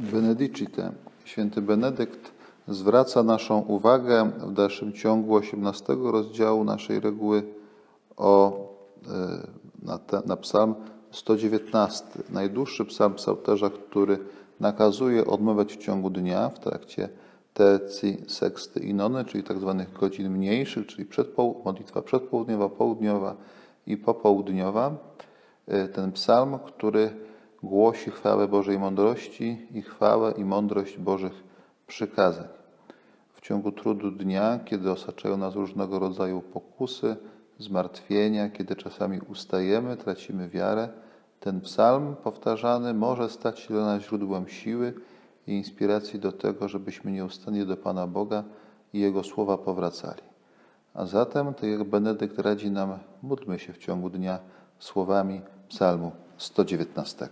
Benedicite. Święty Benedykt zwraca naszą uwagę w dalszym ciągu 18 rozdziału naszej reguły o, e, na, te, na psalm 119, najdłuższy psalm psalterza, który nakazuje odmawiać w ciągu dnia w trakcie tercji, seksty i nony, czyli tak zwanych godzin mniejszych, czyli przedpoł- modlitwa przedpołudniowa, południowa i popołudniowa. E, Ten psalm, który głosi chwałę Bożej mądrości i chwałę i mądrość Bożych przykazań. W ciągu trudu dnia, kiedy osaczają nas różnego rodzaju pokusy, zmartwienia, kiedy czasami ustajemy, tracimy wiarę, ten psalm powtarzany może stać się dla nas źródłem siły i inspiracji do tego, żebyśmy nieustannie do Pana Boga i Jego słowa powracali. A zatem, tak jak Benedykt radzi nam, módlmy się w ciągu dnia słowami psalmu 119.